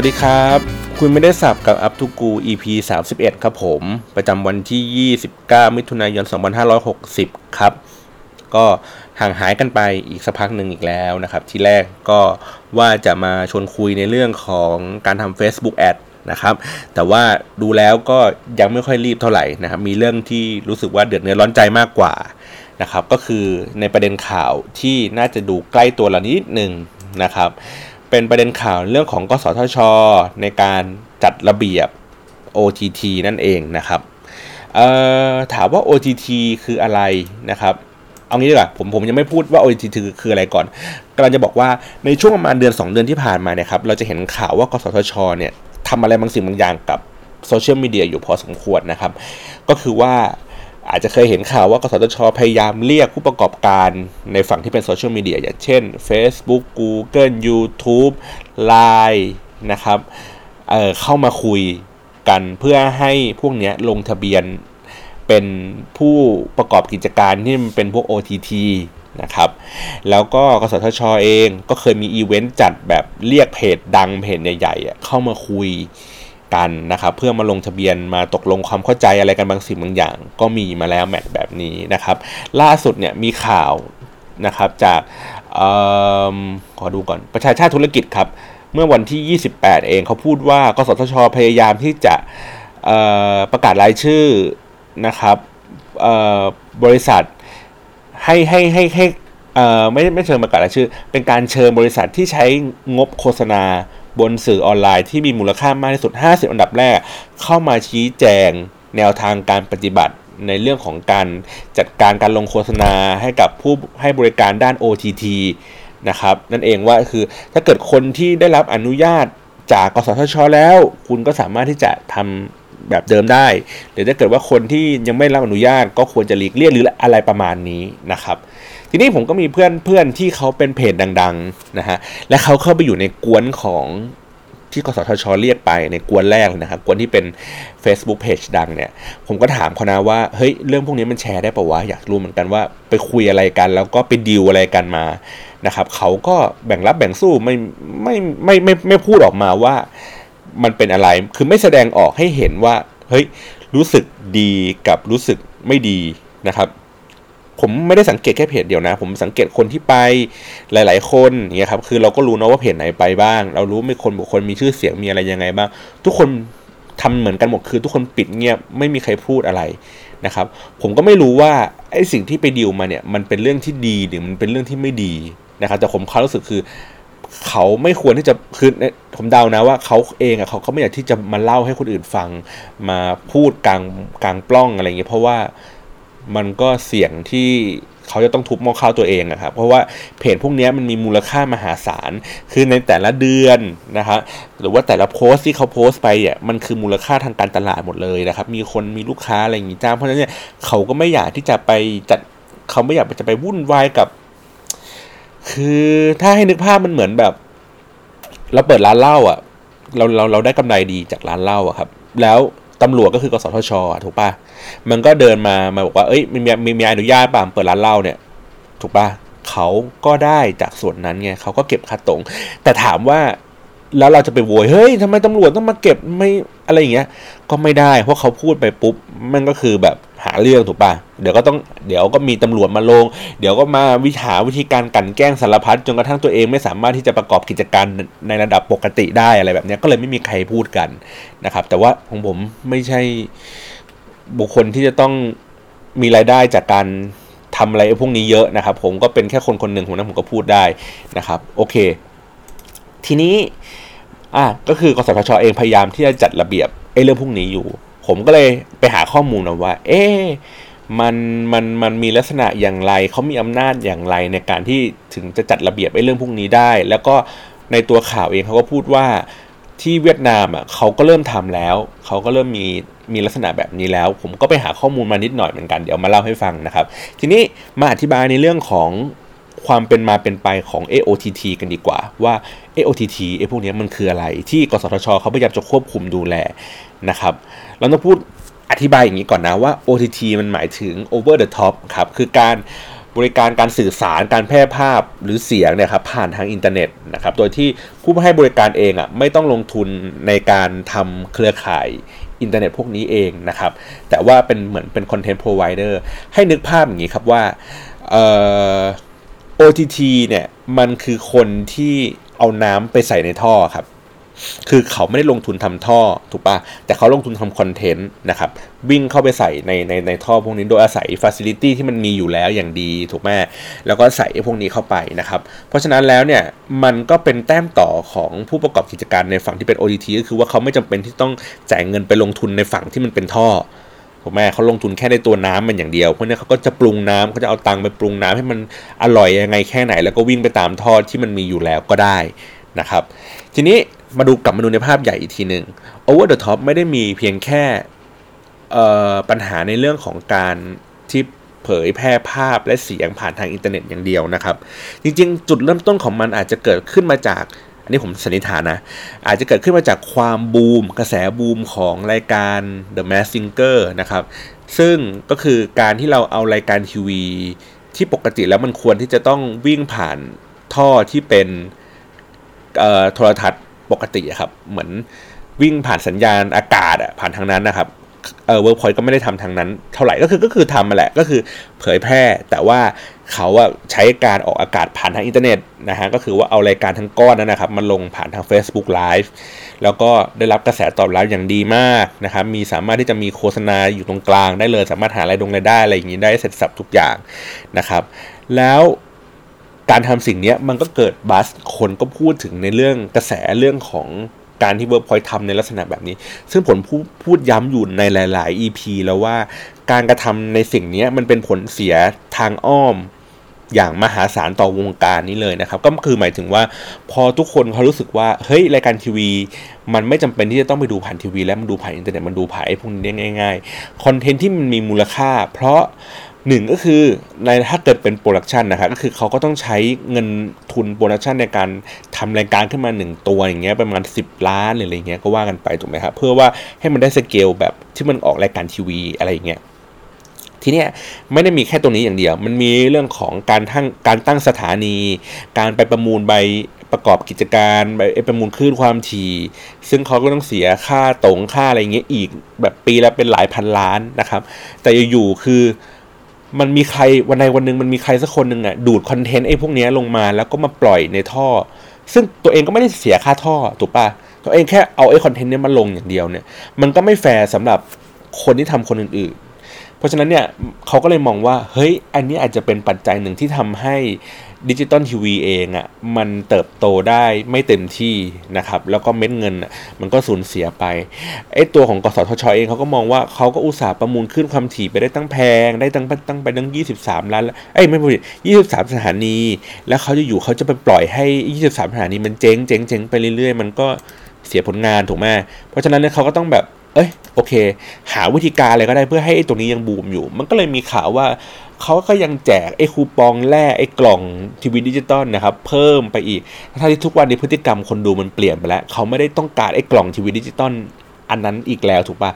วัสดีครับ คุณไม่ได้สับกับอัพทูกู EP 31 ครับผม ประจำวันที่ 29 มิถุนายน 2560 ครับ ก็ห่างหายกันไปอีกสักพักหนึ่งอีกแล้วนะครับ ที่แรกก็ว่าจะมาชวนคุยในเรื่องของการทำ Facebook Ad นะครับ แต่ว่าดูแล้วก็ยังไม่ค่อยรีบเท่าไหร่นะครับ มีเรื่องที่รู้สึกว่าเดือดเนื้อร้อนใจมากกว่านะครับ ก็คือในประเด็นข่าวที่น่าจะดูใกล้ตัวเรานิดหนึ่งนะครับ เป็นประเด็นข่าวเรื่องของกสทช ในการจัดระเบียบ OTT นั่นเองนะครับถามว่า OTT คืออะไรนะครับ เอางี้ดีกว่าผมผมยังไม่พูดว่า OTT คืออะไรก่อนกำลังจะบอกว่าในช่วงประมาณเดือน 2 เดือนที่ผ่านมาเนี่ยครับเราจะเห็นข่าวว่ากสทชเนี่ยทำอะไรบางสิ่งบางอย่างกับโซเชียลมีเดียอยู่พอสมควรนะครับ ก็คือว่า อาจจะเคยเห็นข่าวว่ากสทช พยายามเรียกผู้ประกอบการในฝั่งที่เป็นโซเชียลมีเดียอย่างเช่น Facebook Google YouTube Line นะครับเเข้ามาคุยกันเพื่อให้พวกนี้ลงทะเบียนเป็นผู้ประกอบกิจการที่มันเป็นพวก OTT นะครับแล้วก็กสทชเองก็เคยมีอีเวนต์จัดแบบเรียกเพจดังเพจใหญ่ๆเข้ามาคุย กันนะครับเพื่อมาลงทะเบียนมาตกลงความเข้าใจอะไรกันบางสิ่งบางอย่าง ก็มีมาแล้วแมทแบบนี้นะครับ ล่าสุดเนี่ยมีข่าวนะครับจากออขอดูก่อนประชาชาติธุรกิจครับ เมื่อวันที่ 28 เองเขาพูดว่ากสทช พยายามที่จะประกาศรายชื่อนะครับบริษัทให้ให้ให้ให้ไม่ไม่เชิญประกาศรายชื่อ เป็นการเชิญบริษัทที่ใช้งบโฆษณา บนสื่อออนไลน์ที่มีมูลค่ามากที่สุด 50 อันดับแรก เข้ามาชี้แจงแนวทางการปฏิบัติในเรื่องของการจัดการการลงโฆษณาให้กับผู้ให้บริการด้าน OTT นะครับนั่นเองว่าคือถ้าเกิดคนที่ได้รับอนุญาตจากกสทช แล้ว คุณก็สามารถที่จะทำแบบเดิมได้ หรือถ้าเกิดว่าคนที่ยังไม่รับอนุญาตก็ควรจะหลีกเลี่ยงหรืออะไรประมาณนี้นะครับ ทีนี้ผมก็มีเพื่อนเพื่อนที่เขาเป็นเพจดังๆนะฮะและเขาเข้าไปอยู่ในกวนของที่กสทชเรียกไปในกวนแรกนะครับกวนที่เป็น Facebook Page ดังเนี่ย ผมก็ถามเขานะว่า เฮ้ย เรื่องพวกนี้มันแชร์ได้ปะวะ อยากรู้เหมือนกันว่าไปคุยอะไรกัน แล้วก็ไปดีลอะไรกันมานะครับเขาก็แบ่งรับแบ่งสู้ไม่ไม่ไม่ไม่ไม่พูดออกมาว่ามันเป็นอะไร คือไม่แสดงออกให้เห็นว่า เฮ้ย รู้สึกดีกับรู้สึกไม่ดีนะครับ ผมไม่ได้สังเกตแค่เพจเดียวนะ ผมสังเกตคนที่ไปหลาย ๆ คนเนี่ยครับคือเราก็รู้นะว่าเพจไหนไปบ้าง เรารู้มีคนบุคคลมีชื่อเสียงมีอะไรยังไงบ้าง ทุกคนทำเหมือนกันหมดคือทุกคนปิดเงียบไม่มีใครพูดอะไรนะครับ ผมก็ไม่รู้ว่าไอ้สิ่งที่ไปดิวมาเนี่ยมันเป็นเรื่องที่ดีหรือมันเป็นเรื่องที่ไม่ดีนะครับแต่ผมเขารู้สึกคือเขาไม่ควรที่จะคือผมเดานะว่าเขาเองอะเขาเขาไม่อยากที่จะมาเล่าให้คนอื่นฟังมาพูดกลางกลางปล้องอะไรอย่างเงี้ยเพราะว่า มันก็เสี่ยงที่เขาจะต้องทุบมอข้าวตัวเองอะครับ เพราะว่าเพจพวกนี้มันมีมูลค่ามหาศาล คือในแต่ละเดือนนะครับหรือว่าแต่ละโพสต์ที่เขาโพสต์ไปอะมันคือมูลค่าทางการตลาดหมดเลยนะครับ มีคนมีลูกค้าอะไรอย่างงี้จ้าเพราะฉะนั้นเนี่ยเขาก็ไม่อยากที่จะไปจัดเขาไม่อยากจะไปวุ่นวายกับ คือถ้าให้นึกภาพมันเหมือนแบบ เราเปิดร้านเหล้าอะ เราเราเราได้กำไรดีจากร้านเหล้าอะครับ แล้ว ตำรวจก็คือกสทช ถูกปะมันก็เดินมา มาบอกว่า เอ้ย มีมีมีอนุญาตป่ะเปิดร้านเหล้าเนี่ย ถูกปะเขาก็ได้จากส่วนนั้นไง เขาก็เก็บค่าตรง แต่ถามว่าแล้วเราจะไปโวย เฮ้ยทำไมตำรวจต้องมาเก็บไม่อะไรอย่างเงี้ย ก็ไม่ได้ เพราะเขาพูดไปปุ๊บ มันก็คือแบบ หาเรื่องถูกปะเดี๋ยวก็ต้องเดี๋ยวก็มีตำรวจมาลง เดี๋ยวก็มาวิหาวิธีการกันแกล้งสารพัดจนกระทั่งตัวเองไม่สามารถที่จะประกอบกิจการในระดับปกติได้อะไรแบบนี้ก็เลยไม่มีใครพูดกันนะครับ แต่ว่าของผมไม่ใช่บุคคลที่จะต้องมีรายได้จากการทำอะไรพวกนี้เยอะนะครับ ผมก็เป็นแค่คนคนหนึ่งผมนั้นผมก็พูดได้นะครับ โอเค ทีนี้อะก็คือกสทชเองพยายามที่จะจัดระเบียบไอ้เรื่องพวกนี้อยู่ ผมก็เลยไปหาข้อมูลนะว่า เอ๊มันมันมันมีลักษณะอย่างไร เขามีอำนาจอย่างไรในการที่ถึงจะจัดระเบียบไอ้เรื่องพวกนี้ได้ แล้วก็ในตัวข่าวเองเขาก็พูดว่าที่เวียดนามอะเขาก็เริ่มทำแล้ว เขาก็เริ่มมีมีลักษณะแบบนี้แล้ว ผมก็ไปหาข้อมูลมานิดหน่อยเหมือนกัน เดี๋ยวมาเล่าให้ฟังนะครับ ทีนี้มาอธิบายในเรื่องของความเป็นมาเป็นไปของ AOTT กันดีกว่าว่า AOTT ไอ้พวกนี้มันคืออะไรที่กสทชเขาพยายามจะควบคุมดูแลนะครับ เราต้องพูดอธิบายอย่างนี้ก่อนนะว่า OTT มันหมายถึง over the top ครับ คือการบริการการสื่อสารการแพร่ภาพหรือเสียงเนี่ยครับผ่านทางอินเทอร์เน็ตนะครับ โดยที่ผู้ให้บริการเองอะไม่ต้องลงทุนในการทำเครือข่ายอินเทอร์เน็ตพวกนี้เองนะครับ แต่ว่าเป็นเหมือนเป็น content provider ให้นึกภาพอย่างนี้ครับว่าเออ OTT เนี่ยมันคือคนที่เอาน้ำไปใส่ในท่อครับ คือเขาไม่ได้ลงทุนทำท่อถูกปะแต่เขาลงทุนทำ content นะครับวิ่งเข้าไปใส่ในในในท่อพวกนี้โดยอาศัยฟัสซิลิตี้ที่มันมีอยู่แล้วอย่างดีถูกไหมแล้วก็ใส่พวกนี้เข้าไปนะครับเพราะฉะนั้นแล้วเนี่ยมันก็เป็นแต้มต่อของผู้ประกอบกิจการในฝั่งที่เป็น OTT ก็คือว่าเขาไม่จำเป็นที่ต้องจ่ายเงินไปลงทุนในฝั่งที่มันเป็นท่อถูกไหมเขาลงทุนแค่ในตัวน้ำมันอย่างเดียว เพราะนี่ยเขาก็จะปรุงน้ำเขาจะเอาตังค์ไปปรุงน้ำให้มันอร่อยยังไงแค่ไหน แล้วก็วิ่งไปตามท่อที่มันมีอยู่แล้วก็ได้นะครับ ทีนี้ มาดูกลับมาดูในภาพใหญ่อีกทีหนึ่ง Over the Top ไม่ได้มีเพียงแค่ปัญหาในเรื่องของการที่เผยแพร่ภาพและเสียงผ่านทางอินเทอร์เน็ตอย่างเดียวนะครับ จริงๆ จุดเริ่มต้นของมันอาจจะเกิดขึ้นมาจาก อันนี้ผมสันนิษฐานนะ อาจจะเกิดขึ้นมาจากความบูม กระแสบูมของรายการ The Mask Singer นะครับ ซึ่งก็คือการที่เราเอารายการทีวี ที่ปกติแล้วมันควรที่จะต้องวิ่งผ่านท่อที่เป็นโทรทัศน์ ปกติครับ เหมือนวิ่งผ่านสัญญาณอากาศอะผ่านทางนั้นนะครับเออเวิร์กพอยต์ก็ไม่ได้ทำทางนั้นเท่าไหร่ก็คือก็คือทำมาแหละก็คือเผยแพร่ แต่ว่าเขาอะใช้การออกอากาศผ่านทางอินเทอร์เน็ตนะฮะก็คือว่าเอารายการทั้งก้อนนั้นนะครับมาลงผ่านทาง Facebook Live แล้วก็ได้รับกระแสตอบรับอย่างดีมากนะครับมีสามารถที่จะมีโฆษณาอยู่ตรงกลางได้เลย สามารถหารายดงรายได้อะไรอย่างนี้ได้เสร็จสรรพทุกอย่างนะครับ แล้ว การทำสิ่งนี้มันก็เกิด buzz คนก็พูดถึงในเรื่องกระแสเรื่องของการที่เวิร์กพอยต์ทำในลักษณะแบบนี้ ซึ่งผมพูดพูดย้ำอยู่ในหลาย ๆ EP แล้วว่าการกระทำในสิ่งนี้มันเป็นผลเสียทางอ้อมอย่างมหาศาลต่อวงการนี้เลยนะครับ ก็คือหมายถึงว่าพอทุกคนเขารู้สึกว่า เฮ้ย รายการทีวี มันไม่จำเป็นที่จะต้องไปดูผ่านทีวี แล้วมันดูผ่านอินเทอร์เน็ตมันดูผ่านไอ้พวกนี้ได้ง่ายๆ content ที่มันมีมูลค่า เพราะ หนึ่งก็คือในถ้าเกิดเป็น production นะครับก็คือเขาก็ต้องใช้เงินทุน production ในการทำรายการขึ้นมา 1 ตัวอย่างเงี้ยประมาณ 10 ล้านหรืออะไรเงี้ยก็ว่ากันไปถูกไหมครับเพื่อว่าให้มันได้สเกลแบบที่มันออกรายการทีวีอะไรอย่างเงี้ยทีเนี้ยไม่ได้มีแค่ตรงนี้อย่างเดียว มันมีเรื่องของการทั้งการตั้งสถานี การไปประมูลใบประกอบกิจการไปประมูลคลื่นความถี่ซึ่งเขาก็ต้องเสียค่าตรงค่าอะไรเงี้ยอีกแบบปีละเป็นหลายพันล้านนะครับ แต่อยู่ๆคือ มันมีใครวันใดวันหนึ่งมันมีใครสักคนหนึ่งอะดูดคอนเทนต์ไอ้พวกนี้ลงมาแล้วก็มาปล่อยในท่อ ซึ่งตัวเองก็ไม่ได้เสียค่าท่อถูกปะตัวเองแค่เอาไอ้คอนเทนต์นี้มาลงอย่างเดียวเนี่ย มันก็ไม่แฟร์สำหรับคนที่ทำคนอื่นๆ เพราะฉะนั้นเนี่ยเขาก็เลยมองว่าเฮ้ยอันนี้อาจจะเป็นปัจจัยหนึ่งที่ทำให้ ดิจิตอลทีวีเองอะ่ะมันเติบโตได้ไม่เต็มที่นะครับ แล้วก็เม็ดเงินอะมันก็สูญเสียไปไอ้ตัวของกสทชเองเขาก็มองว่าเขาก็อุตส่าห์ประมูลขึ้นความถี่ไปได้ตั้งแพง ได้ตั้งตั้งไปตั้ง 23 ล้านเอ้ยไม่พูด23 สถานี แล้วเขาจะอยู่เขาจะไปปล่อยให้ 23 สถานีมันเจ๊งเจ๊งเจ๊งไปเรื่อยๆ มันก็เสียผลงานถูกไหมเพราะฉะนั้นเนี่ยเขาก็ต้องแบบเอ้ยโอเค หาวิธีการอะไรก็ได้เพื่อให้ตรงนี้ยังบูมอยู่ มันก็เลยมีข่าวว่า เขาก็ยังแจกไอ้คูปองแลกไอ้กล่องทีวีดิจิตอลนะครับ เพิ่มไปอีกทั้งที่ทุกวันนี้พฤติกรรมคนดูมันเปลี่ยนไปแล้ว เขาไม่ได้ต้องการไอ้กล่องทีวีดิจิตอลอันนั้นอีกแล้วถูกปะ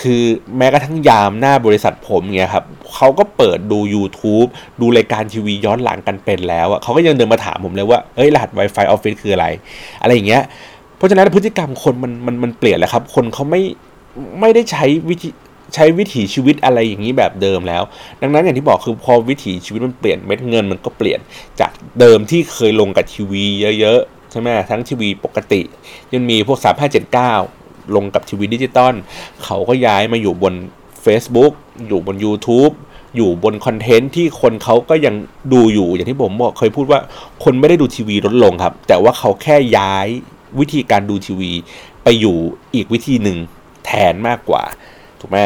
คือแม้กระทั่งยามหน้าบริษัทผมเงี้ยครับเขาก็เปิดดู YouTube ดูรายการทีวีย้อนหลังกันเป็นแล้วอะเขาก็ยังเดินมาถามผมเลยว่าเอ้ยรหัส Wi-Fi ออฟฟิศคืออะไร อะไรอย่างเงี้ย เพราะฉะนั้นพฤติกรรมคนมันมันมันเปลี่ยนแล้วครับ คนเขาไม่ไม่ได้ใช้วิธี ใช้วิถีชีวิตอะไรอย่างนี้แบบเดิมแล้ว ดังนั้นอย่างที่บอกคือพอวิถีชีวิตมันเปลี่ยนเม็ดเงินมันก็เปลี่ยนจากเดิมที่เคยลงกับทีวีเยอะๆใช่ไหมทั้งทีวีปกติยังมีพวก 3579 ลงกับทีวีดิจิตอลเขาก็ย้ายมาอยู่บน Facebook อยู่บน YouTube อยู่บนคอนเทนต์ที่คนเขาก็ยังดูอยู่อย่างที่ผมบอกเคยพูดว่าคนไม่ได้ดูทีวีลดลงครับ แต่ว่าเขาแค่ย้ายวิธีการดูทีวี ไปอยู่อีกวิธีหนึ่งแทนมากกว่า ถูกไหม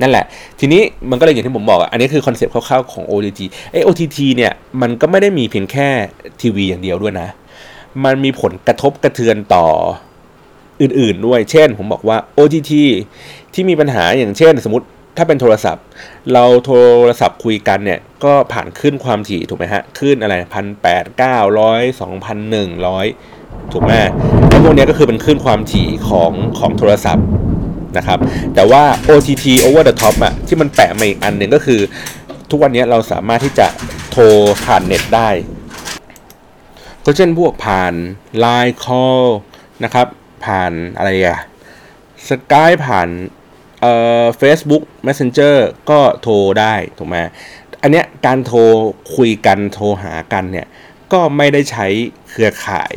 นั่นแหละ ทีนี้มันก็เลยอย่างที่ผมบอกอันนี้คือคอนเซปต์คร่าวๆของ OTT ไอ้ OTT เนี่ยมันก็ไม่ได้มีเพียงแค่ทีวีอย่างเดียวด้วยนะ มันมีผลกระทบกระเทือนต่ออื่นๆด้วย เช่น ผมบอกว่า OTT ที่มีปัญหาอย่างเช่น สมมติถ้าเป็นโทรศัพท์ เราโทรศัพท์คุยกันเนี่ย ก็ผ่านคลื่นความถี่ถูกไหมฮะคลื่นอะไรพันแปดเก้าร้อยสองพันหนึ่งร้อยถูกไหมไอ้พวกนี้ก็คือเป็นขึ้นความถี่ของของโทรศัพท์ นะครับ แต่ว่า OTT over the top อะที่มันแปะมาอีกอันหนึ่งก็คือ ทุกวันนี้เราสามารถที่จะโทรผ่านเน็ตได้ ก็เช่นพวกผ่าน Line Call นะครับ ผ่านอะไรอะสกายผ่านเอ่อ Facebook Messenger ก็โทรได้ถูกไหมอันเนี้ยการโทรคุยกันโทรหากันเนี่ย ก็ไม่ได้ใช้เครือข่าย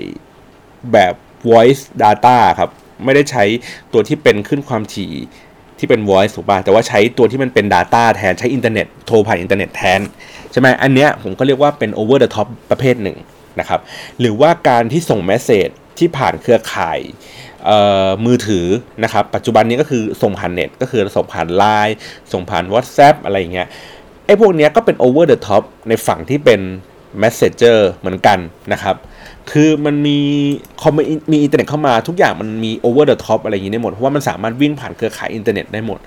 แบบ voice data ครับ ไม่ได้ใช้ตัวที่เป็นคลื่นความถี่ที่เป็น voice ถูกป่ะแต่ว่าใช้ตัวที่มันเป็น data แทนใช้อินเทอร์เน็ตโทรผ่านอินเทอร์เน็ตแทน ใช่ไหมอันเนี้ยผมก็เรียกว่าเป็น over the top ประเภทหนึ่งนะครับหรือว่าการที่ส่ง message ที่ผ่านเครือข่ายมือถือนะครับปัจจุบันนี้ก็คือส่งผ่านเน็ตก็คือส่งผ่าน Line ส่งผ่าน WhatsApp อะไรอย่างเงี้ยไอ้พวกเนี้ยก็เป็น over the top ในฝั่งที่เป็น messenger เหมือนกันนะครับ คือมันมีคอมมีอินเทอร์เน็ตเข้ามาทุกอย่างมันมี over the top อปอะไรอย่างนี้ได้หมด เพราะว่ามันสามารถวิ่งผ่านเครือข่ายอินเทอร์เน็ตได้หมด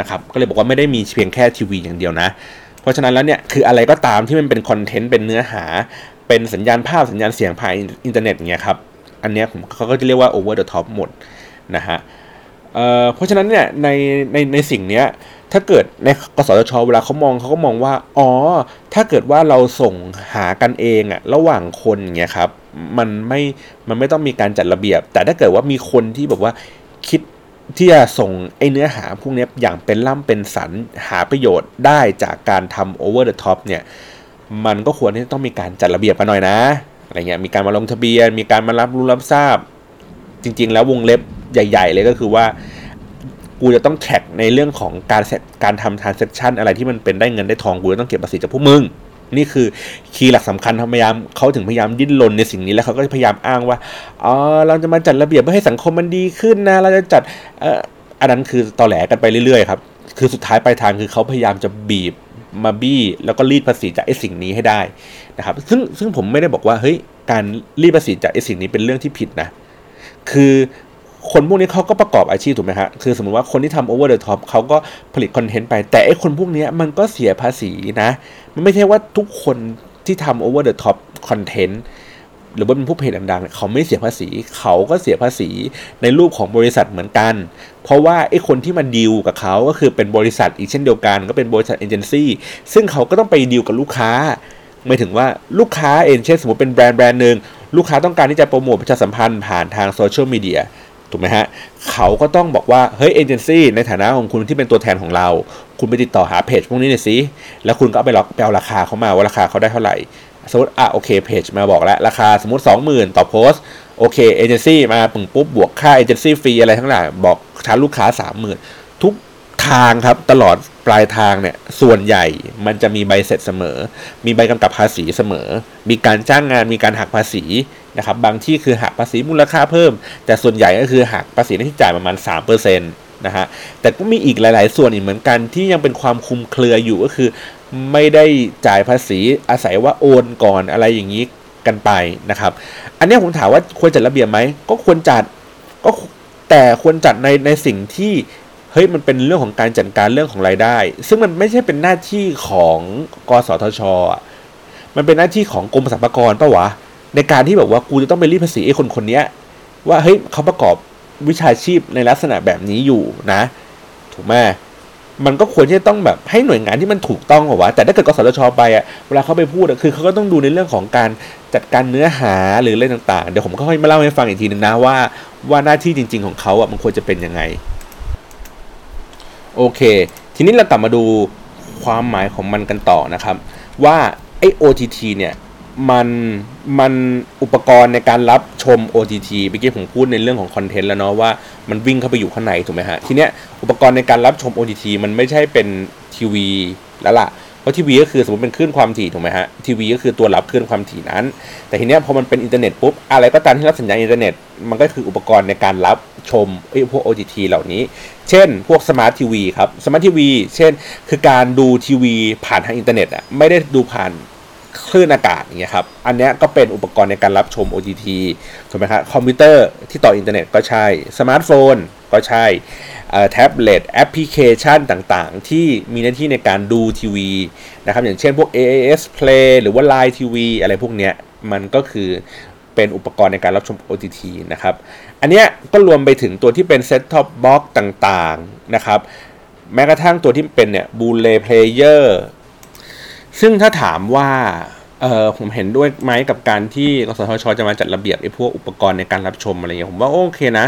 นะครับก็เลยบอกว่าไม่ได้มีเพียงแค่ทีวีอย่างเดียวนะ เพราะฉะนั้นแล้วเนี่ยคืออะไรก็ตามที่มันเป็นคอนเทนต์เป็นเนื้อหา เป็นสัญญาณภาพสัญญาณเสียงผ่านอินเทอร์เน็ตเงี้ยครับอันเนี้ยผมเขาก็จะเรียกว่า over the top หมดนะฮะเเพราะฉะนั้นเนี่ยในในในสิ่งเนี้ยถ้าเกิดในกสทชเวลาเขามองเขาก็มองว่า อ๋อ ถ้าเกิดว่าเราส่งหากันเองอะระหว่างคนอย่างเงี้ยครับ มันไม่มันไม่ต้องมีการจัดระเบียบ แต่ถ้าเกิดว่ามีคนที่แบบว่าคิดที่จะส่งไอ้เนื้อหาพวกนี้อย่างเป็นล่ำเป็นสันหาประโยชน์ได้จากการทำ over the top เนี่ย มันก็ควรที่ต้องมีการจัดระเบียบกันหน่อยนะอะไรเงี้ยมีการมาลงทะเบียน มีการมารับรู้รับทราบ จริง ๆ แล้ววงเล็บใหญ่ ๆ เลยก็คือว่า กูจะต้อง tax ในเรื่องของการการทำ transaction อะไรที่มันเป็นได้เงินได้ทองกูจะต้องเก็บภาษีจากพวกมึง นี่คือ key หลักสำคัญพยายามเขาถึงพยายามดิ้นรนในสิ่งนี้แล้วเขาก็พยายามอ้างว่าอ๋อเราจะมาจัดระเบียบเพื่อให้สังคมมันดีขึ้นนะ เราจะจัดเอ่ออันนั้นคือตอแหลกันไปเรื่อยๆครับคือสุดท้ายปลายทางคือเขาพยายามจะบีบมาบี้แล้วก็รีดภาษีจากไอ้สิ่งนี้ให้ได้นะครับ ซึ่งซึ่งผมไม่ได้บอกว่าเฮ้ยการรีดภาษีจากไอ้สิ่งนี้เป็นเรื่องที่ผิดนะ คือคนพวกนี้เขาก็ประกอบอาชีพถูกไหมฮะคือสมมติว่าคนที่ทำ over the top เขาก็ผลิตคอนเทนต์ไป แต่ไอ้คนพวกนี้มันก็เสียภาษีนะ มันไม่ใช่ว่าทุกคนที่ทำ over the top คอนเทนต์หรือว่าเป็นผู้เพจดังๆ เขาไม่เสียภาษี เขาก็เสียภาษีในรูปของบริษัทเหมือนกัน เพราะว่าไอ้คนที่มาดีลกับเขาก็คือเป็นบริษัทอีกเช่นเดียวกัน ก็เป็นบริษัทเอเจนซี่ซึ่งเขาก็ต้องไปดีลกับลูกค้าหมายถึงว่าลูกค้าเองเช่นสมมติเป็นแบรนด์แบรนด์หนึ่งลูกค้าต้องการที่จะโปรโมทประชาสัมพันธ์ผ่านทางโซเชียลมีเดีย ถูกไหมฮะเขาก็ต้องบอกว่าเฮ้ยเอเจนซี่ในฐานะของคุณที่เป็นตัวแทนของเรา คุณไปติดต่อหาเพจพวกนี้หน่อยสิแล้วคุณก็เอาไปล็อกไปเอาราคาเขามาว่าราคาเขาได้เท่าไหร่สมมติอะโอเคเพจมาบอกแล้วราคาสมมติ 20,000 ต่อโพสโอเคเอเจนซี่มาปึ่งปุ๊บบวกค่าเอเจนซี่ฟรีอะไรทั้งหลายบอกชาร์จลูกค้า 30,000 ทุก ทางครับตลอดปลายทางเนี่ยส่วนใหญ่มันจะมีใบเสร็จเสมอ มีใบกำกับภาษีเสมอ มีการจ้างงานมีการหักภาษีนะครับบางที่คือหักภาษีมูลค่าเพิ่ม แต่ส่วนใหญ่ก็คือหักภาษีที่จ่ายประมาณ3%นะฮะแต่ก็มีอีกหลาย ๆ ส่วนอีกเหมือนกันที่ยังเป็นความคุมเครืออยู่ก็คือ ไม่ได้จ่ายภาษีอาศัยว่าโอนก่อนอะไรอย่างนี้กันไปนะครับ อันนี้ผมถามว่าควรจัดระเบียบไหมก็ควรจัดก็แต่ควรจัดในในสิ่งที่ เฮ้ยมันเป็นเรื่องของการจัดการเรื่องของรายได้ ซึ่งมันไม่ใช่เป็นหน้าที่ของกสทช มันเป็นหน้าที่ของกรมสรรพากรปะวะ ในการที่แบบว่ากูจะต้องไปรีดภาษีไอ้คนคนนี้ว่าเฮ้ยเขาประกอบวิชาชีพในลักษณะแบบนี้อยู่นะ ถูกไหมมันก็ควรที่จะต้องแบบให้หน่วยงานที่มันถูกต้องหรอวะ แต่ถ้าเกิดกสทชไปอะเวลาเขาไปพูดอะคือเขาก็ต้องดูในเรื่องของการจัดการเนื้อหาหรืออะไรต่างๆ เดี๋ยวผมก็ค่อยมาเล่าให้ฟังอีกทีนึงนะว่าว่าหน้าที่จริง ๆ ของเขาอะมันควรจะเป็นยังไง โอเค ทีนี้เรากลับมาดูความหมายของมันกันต่อนะครับ ว่าไอ้ OTT เนี่ยมันมันอุปกรณ์ในการรับชม OTT เมื่อกี้ผมพูดในเรื่องของคอนเทนต์แล้วเนาะว่ามันวิ่งเข้าไปอยู่ข้างในถูกไหมฮะทีเนี้ยอุปกรณ์ในการรับชม OTT มันไม่ใช่เป็นทีวีแล้วล่ะเพราะทีวีก็คือสมมติเป็นคลื่นความถี่ถูกไหมฮะทีวีก็คือตัวรับคลื่นความถี่นั้น แต่ทีเนี้ยพอมันเป็นอินเทอร์เน็ตปุ๊บอะไรก็ตามที่รับสัญญาณอินเทอร์เน็ต มันก็คืออุปกรณ์ในการรับชมไอ้พวก OTT เหล่านี้ เช่น พวกสมาร์ททีวีครับสมาร์ททีวีเช่น คือการดูทีวีผ่านทางอินเทอร์เน็ตอะไม่ได้ดูผ่านคลื่นอากาศอย่างเงี้ยครับ อันนี้ก็เป็นอุปกรณ์ในการรับชม OTT ถูกไหมครับคอมพิวเตอร์ที่ต่ออินเทอร์เน็ตก็ใช่ สมาร์ทโฟนก็ใช่แท็บเล็ตแอปพลิเคชันต่างๆ ที่มีหน้าที่ในการดูทีวีนะครับ อย่างเช่นพวก AIS Play หรือว่า Line TV อะไรพวกเนี้ย มันก็คือ เป็นอุปกรณ์ในการรับชม OTT นะครับ อันเนี้ยก็รวมไปถึงตัวที่เป็น Set Top Box ต่างๆนะครับ แม้กระทั่งตัวที่เป็นเนี่ย Blu-ray Player ซึ่งถ้าถามว่าเออผมเห็นด้วยไหมกับการที่กสทช จะมาจัดระเบียบไอ้พวกอุปกรณ์ในการรับชมอะไรเงี้ยผมว่าโอเคนะ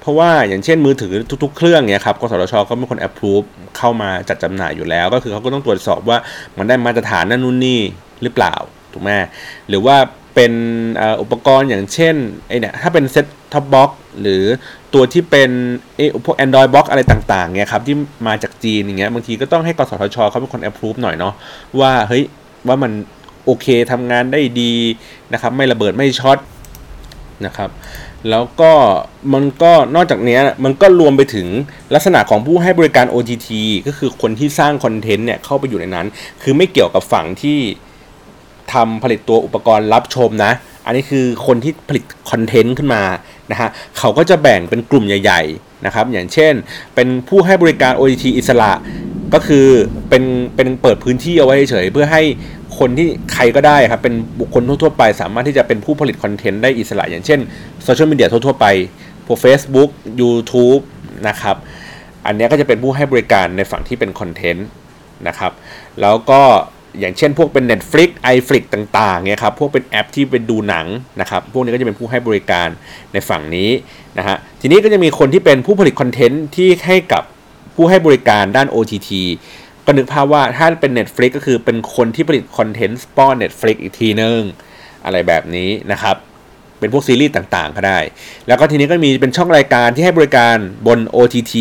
เพราะว่าอย่างเช่นมือถือทุก ๆ เครื่องเนี่ยครับกสทช ก็เป็นคน approve เข้ามาจัดจำหน่ายอยู่แล้ว ก็คือเขาก็ต้องตรวจสอบว่ามันได้มาตรฐานนั่นนู่นนี่หรือเปล่าถูกไหมหรือว่า เป็นอุปกรณ์อย่างเช่นไอ้เนี่ยถ้าเป็น Set Top Box หรือตัวที่เป็นไอ้พวก Android Box อะไรต่างๆเนี่ยครับที่มาจากจีนอย่างเงี้ยบางทีก็ต้องให้กสทชเขาเป็นคน approve หน่อยเนาะว่าเฮ้ยว่ามันโอเคทำงานได้ดีนะครับไม่ระเบิดไม่ช็อตนะครับแล้วก็มันก็นอกจากนี้มันก็รวมไปถึงลักษณะของผู้ให้บริการ OTT ก็คือคนที่สร้างคอนเทนต์เนี่ยเข้าไปอยู่ในนั้น คือไม่เกี่ยวกับฝั่งที่ ทำผลิตตัวอุปกรณ์รับชมนะ อันนี้คือคนที่ผลิตคอนเทนต์ขึ้นมานะฮะเขาก็จะแบ่งเป็นกลุ่มใหญ่ ๆ นะครับ อย่างเช่น เป็นผู้ให้บริการ OTT อิสระ ก็คือเป็นเป็นเปิดพื้นที่เอาไว้เฉยเพื่อให้คนที่ใครก็ได้ครับเป็นบุคคลทั่วๆไป สามารถที่จะเป็นผู้ผลิตคอนเทนต์ได้อิสระ อย่างเช่นโซเชียลมีเดียทั่วๆไปพวก Facebook YouTube นะครับ อันนี้ก็จะเป็นผู้ให้บริการในฝั่งที่เป็นคอนเทนต์นะครับ แล้วก็ อย่างเช่นพวกเป็น Netflix iFlix ต่างๆเนี่ยครับพวกเป็นแอปที่เป็นดูหนังนะครับพวกนี้ก็จะเป็นผู้ให้บริการในฝั่งนี้นะฮะทีนี้ก็จะมีคนที่เป็นผู้ผลิตคอนเทนต์ที่ให้กับผู้ให้บริการด้าน OTT ก็นึกภาพว่าถ้าเป็น Netflix ก็คือเป็นคนที่ผลิตคอนเทนต์สปอน Netflix อีกทีนึง อะไรแบบนี้นะครับ เป็นพวกซีรีส์ต่างๆ ก็ได้ แล้วก็ทีนี้ก็มีเป็นช่องรายการที่ให้บริการบน OTT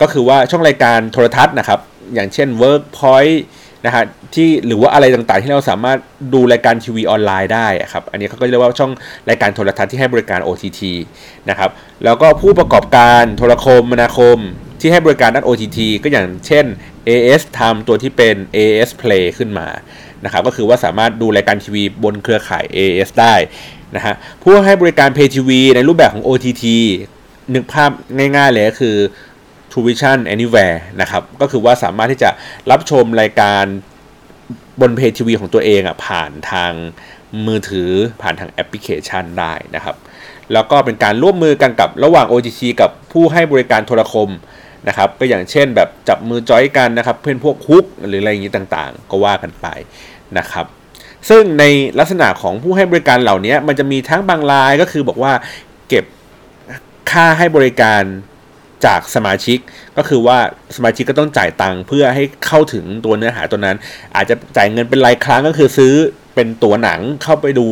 ก็คือว่าช่องรายการโทรทัศน์นะครับ อย่างเช่น Workpoint นะฮะที่หรือว่าอะไรต่างๆ ที่เราสามารถดูรายการทีวีออนไลน์ได้ครับอันนี้เขาก็เรียกว่าช่องรายการโทรทัศน์ที่ให้บริการ OTT นะครับแล้วก็ผู้ประกอบการโทรคมนาคมที่ให้บริการด้าน OTT ก็อย่างเช่น AS ทำตัวที่เป็น AS Play ขึ้นมานะครับก็คือว่าสามารถดูรายการทีวีบนเครือข่าย AS ได้นะฮะผู้ให้บริการ Pay TV ในรูปแบบของ OTT นึกภาพง่ายๆเลยก็คือ True Vision Anywhere นะครับ ก็คือว่าสามารถที่จะรับชมรายการบนเพจทีวีของตัวเองอะผ่านทางมือถือผ่านทางแอปพลิเคชันได้นะครับ แล้วก็เป็นการร่วมมือกันกับระหว่าง OTT กับผู้ให้บริการโทรคมนะครับก็อย่างเช่นแบบจับมือจอยกันนะครับ เพื่อนพวกฮุกหรืออะไรอย่างนี้ต่างๆ ก็ว่ากันไปนะครับ ซึ่งในลักษณะของผู้ให้บริการเหล่านี้มันจะมีทั้งบางรายก็คือบอกว่าเก็บค่าให้บริการ จากสมาชิกก็คือว่าสมาชิกก็ต้องจ่ายตังค์เพื่อให้เข้าถึงตัวเนื้อหาตัวนั้น อาจจะจ่ายเงินเป็นรายครั้งก็คือซื้อเป็นตัวหนังเข้าไปดู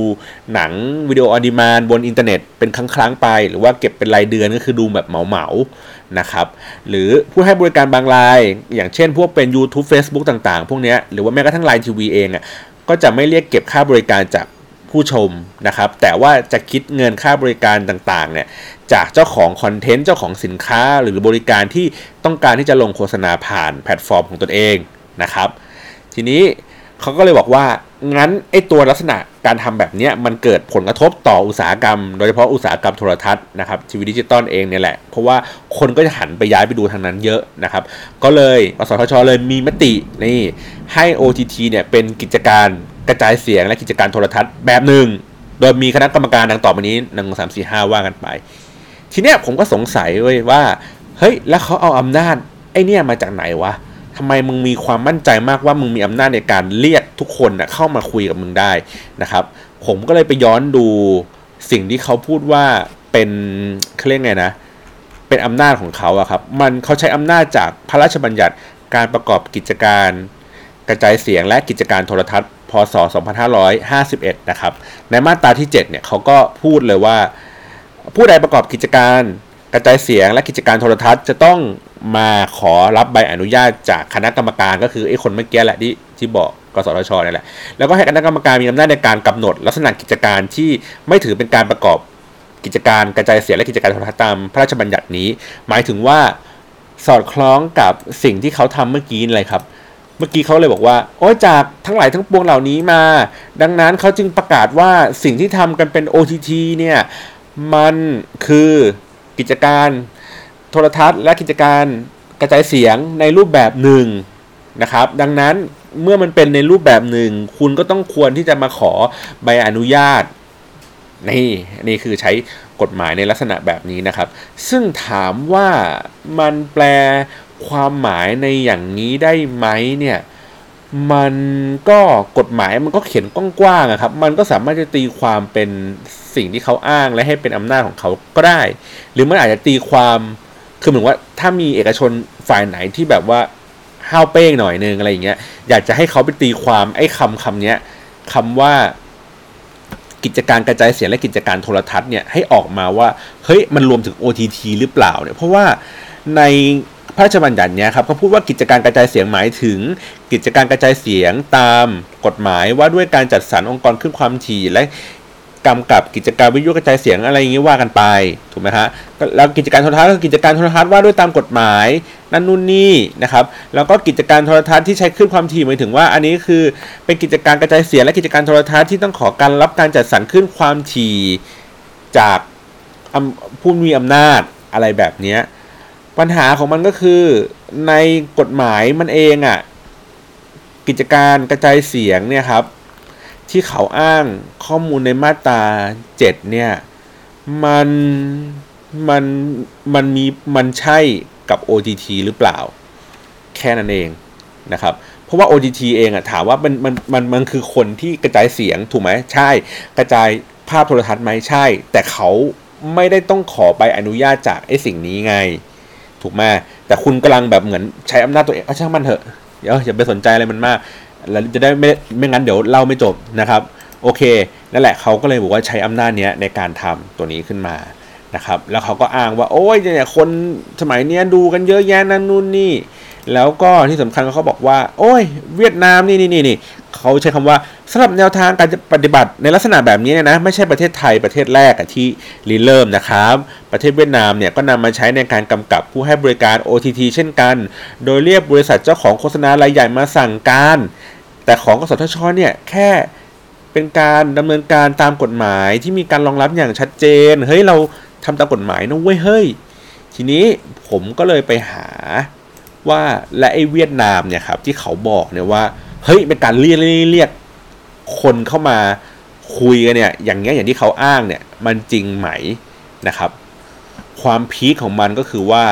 หนัง video on demand บนอินเทอร์เน็ตเป็นครั้งๆไป หรือว่าเก็บเป็นรายเดือนก็คือดูแบบเหมาๆนะครับหรือผู้ให้บริการบางราย อย่างเช่นพวกเป็น YouTube Facebook ต่างๆ พวกนี้หรือว่าแม้กระทั่ง LINE TV เองอะก็จะไม่เรียกเก็บค่าบริการจาก ผู้ชมนะครับ แต่ว่าจะคิดเงินค่าบริการต่างๆเนี่ยจากเจ้าของคอนเทนต์เจ้าของสินค้าหรือบริการที่ต้องการที่จะลงโฆษณาผ่านแพลตฟอร์มของตนเองนะครับ ทีนี้เขาก็เลยบอกว่างั้นไอ้ตัวลักษณะการทำแบบนี้มันเกิดผลกระทบต่ออุตสาหกรรม โดยเฉพาะอุตสาหกรรมโทรทัศน์นะครับทีวีดิจิตอลเองเนี่ยแหละ เพราะว่าคนก็จะหันไปย้ายไปดูทางนั้นเยอะนะครับ ก็เลยกสทชเลยมีมตินี่ให้ OTT เนี่ยเป็นกิจการ กระจายเสียงและกิจการโทรทัศน์แบบหนึ่ง โดยมีคณะกรรมการดังต่อไปนี้หนึ่งสามสี่ห้าว่ากันไป ทีเนี้ยผมก็สงสัยเว้ยว่า เฮ้ย แล้วเขาเอาอำนาจไอ้นี่มาจากไหนวะทำไมมึงมีความมั่นใจมากว่ามึงมีอำนาจในการเรียกทุกคนนะเข้ามาคุยกับมึงได้นะครับ ผมก็เลยไปย้อนดูสิ่งที่เขาพูดว่าเป็นเขาเรียกไงนะ เป็นอำนาจของเขาอะครับ มันเขาใช้อำนาจจากพระราชบัญญัติการประกอบกิจการ กระจายเสียงและกิจการโทรทัศน์ พศ 2551 นะครับ ในมาตราที่ 7 เนี่ยเขาก็พูดเลยว่า ผู้ใดประกอบกิจการกระจายเสียงและกิจการโทรทัศน์จะต้องมาขอรับใบอนุญาตจากคณะกรรมการก็คือไอ้คนเมื่อกี้แหละที่ที่บอกกสทชนี่แหละ แล้วก็ให้คณะกรรมการมีอำนาจในการกำหนด ลักษณะกิจการที่ไม่ถือเป็นการประกอบกิจการกระจายเสียงและกิจการโทรทัศน์ตามพระราชบัญญัตินี้ หมายถึงว่าสอดคล้องกับสิ่งที่เขาทำเมื่อกี้เลยครับ เมื่อกี้เขาเลยบอกว่า โอ้จากทั้งหลายทั้งปวงเหล่านี้มา ดังนั้นเขาจึงประกาศว่าสิ่งที่ทำกันเป็น OTT เนี่ย มันคือกิจการโทรทัศน์ และกิจการกระจายเสียงในรูปแบบหนึ่งนะครับ ดังนั้นเมื่อมันเป็นในรูปแบบหนึ่ง คุณก็ต้องควรที่จะมาขอใบอนุญาต นี่นี่คือใช้กฎหมายในลักษณะแบบนี้นะครับ ซึ่งถามว่ามันแปล ความหมายในอย่างนี้ได้ไหมเนี่ยมันก็กฎหมายมันก็เขียนกว้างๆครับ มันก็สามารถจะตีความเป็นสิ่งที่เขาอ้างและให้เป็นอำนาจของเขาก็ได้ หรือมันอาจจะตีความคือเหมือนว่าถ้ามีเอกชนฝ่ายไหนที่แบบว่าห้าวเป้งหน่อยนึงอะไรอย่างเงี้ยอยากจะให้เขาไปตีความไอ้คำคำเนี้ยคำว่ากิจการกระจายเสียงและกิจการโทรทัศน์เนี่ยให้ออกมาว่าเฮ้ยมันรวมถึง OTT หรือเปล่าเนี่ยเพราะว่าใน พระราชบัญญัติเนี่ยครับเขาพูดว่ากิจการกระจายเสียงหมายถึง กิจการกระจายเสียงตามกฎหมายว่าด้วยการจัดสรรองค์กรขึ้นความถี่และกำกับกิจการวิทยุกระจายเสียงอะไรอย่างนี้ว่ากันไปถูกไหมฮะแล้วกิจการโทรทัศน์ก็กิจการโทรทัศน์ว่าด้วยตามกฎหมายนั่นนู่นนี่นะครับแล้วก็กิจการโทรทัศน์ที่ใช้ขึ้นความถี่หมายถึงว่า อันนี้คือเป็นกิจการกระจายเสียงและกิจการโทรทัศน์ที่ต้องขอการรับการจัดสรรขึ้นความถี่จากผู้มีอำนาจอะไรแบบนี้ ปัญหาของมันก็คือในกฎหมายมันเองอะ่ะ กิจการกระจายเสียงเนี่ยครับ ที่เขาอ้างข้อมูลในมาตรา7เนี่ย มันมันมันมีมันใช่กับ OTT หรือเปล่า แค่นั้นเองนะครับ เพราะว่า OTT เองอะถามว่ามันมันมันมันคือคนที่กระจายเสียงถูกไหมใช่ กระจายภาพโทรทัศน์ไหมใช่ แต่เขาไม่ได้ต้องขอใบอนุญาตจากไอ้สิ่งนี้ไง ถูกไหมแต่คุณกำลังแบบเหมือนใช้อำนาจตัวเองช่างมันเถอะเดี๋ยวอย่าไปสนใจอะไรมันมาก แล้วจะได้ไม่ไม่งั้นเดี๋ยวเล่าไม่จบนะครับ โอเคนั่นแหละเขาก็เลยบอกว่าใช้อำนาจเนี้ยในการทำตัวนี้ขึ้นมานะครับ แล้วเขาก็อ้างว่าโอ้ยเนี่ยคนสมัยเนี้ยดูกันเยอะแยะนั่นนู่นนี่แล้วก็ที่สำคัญเขาบอกว่า โอ้ย เวียดนามนี่นี่นี่ เขาใช้คำว่าสำหรับแนวทางการปฏิบัติในลักษณะแบบนี้เนี่ยนะไม่ใช่ประเทศไทยประเทศแรกที่รีเริ่มนะครับ ประเทศเวียดนามเนี่ยก็นำมาใช้ในการกำกับผู้ให้บริการ OTT เช่นกัน โดยเรียกบริษัทเจ้าของโฆษณารายใหญ่มาสั่งการ แต่ของกสทชเนี่ยแค่เป็นการดำเนินการตามกฎหมายที่มีการรองรับอย่างชัดเจน เฮ้ยเราทำตามกฎหมายนะเว้ยเฮ้ย ทีนี้ผมก็เลยไปหาว่าและไอ้เวียดนามเนี่ยครับที่เขาบอกเนี่ยว่า เฮ้ยเป็นการเรียกเรียกคนเข้ามาคุยกันเนี่ย อย่างเงี้ยอย่างที่เขาอ้างเนี่ย มันจริงไหมนะครับ ความพีคของมันก็คือว่า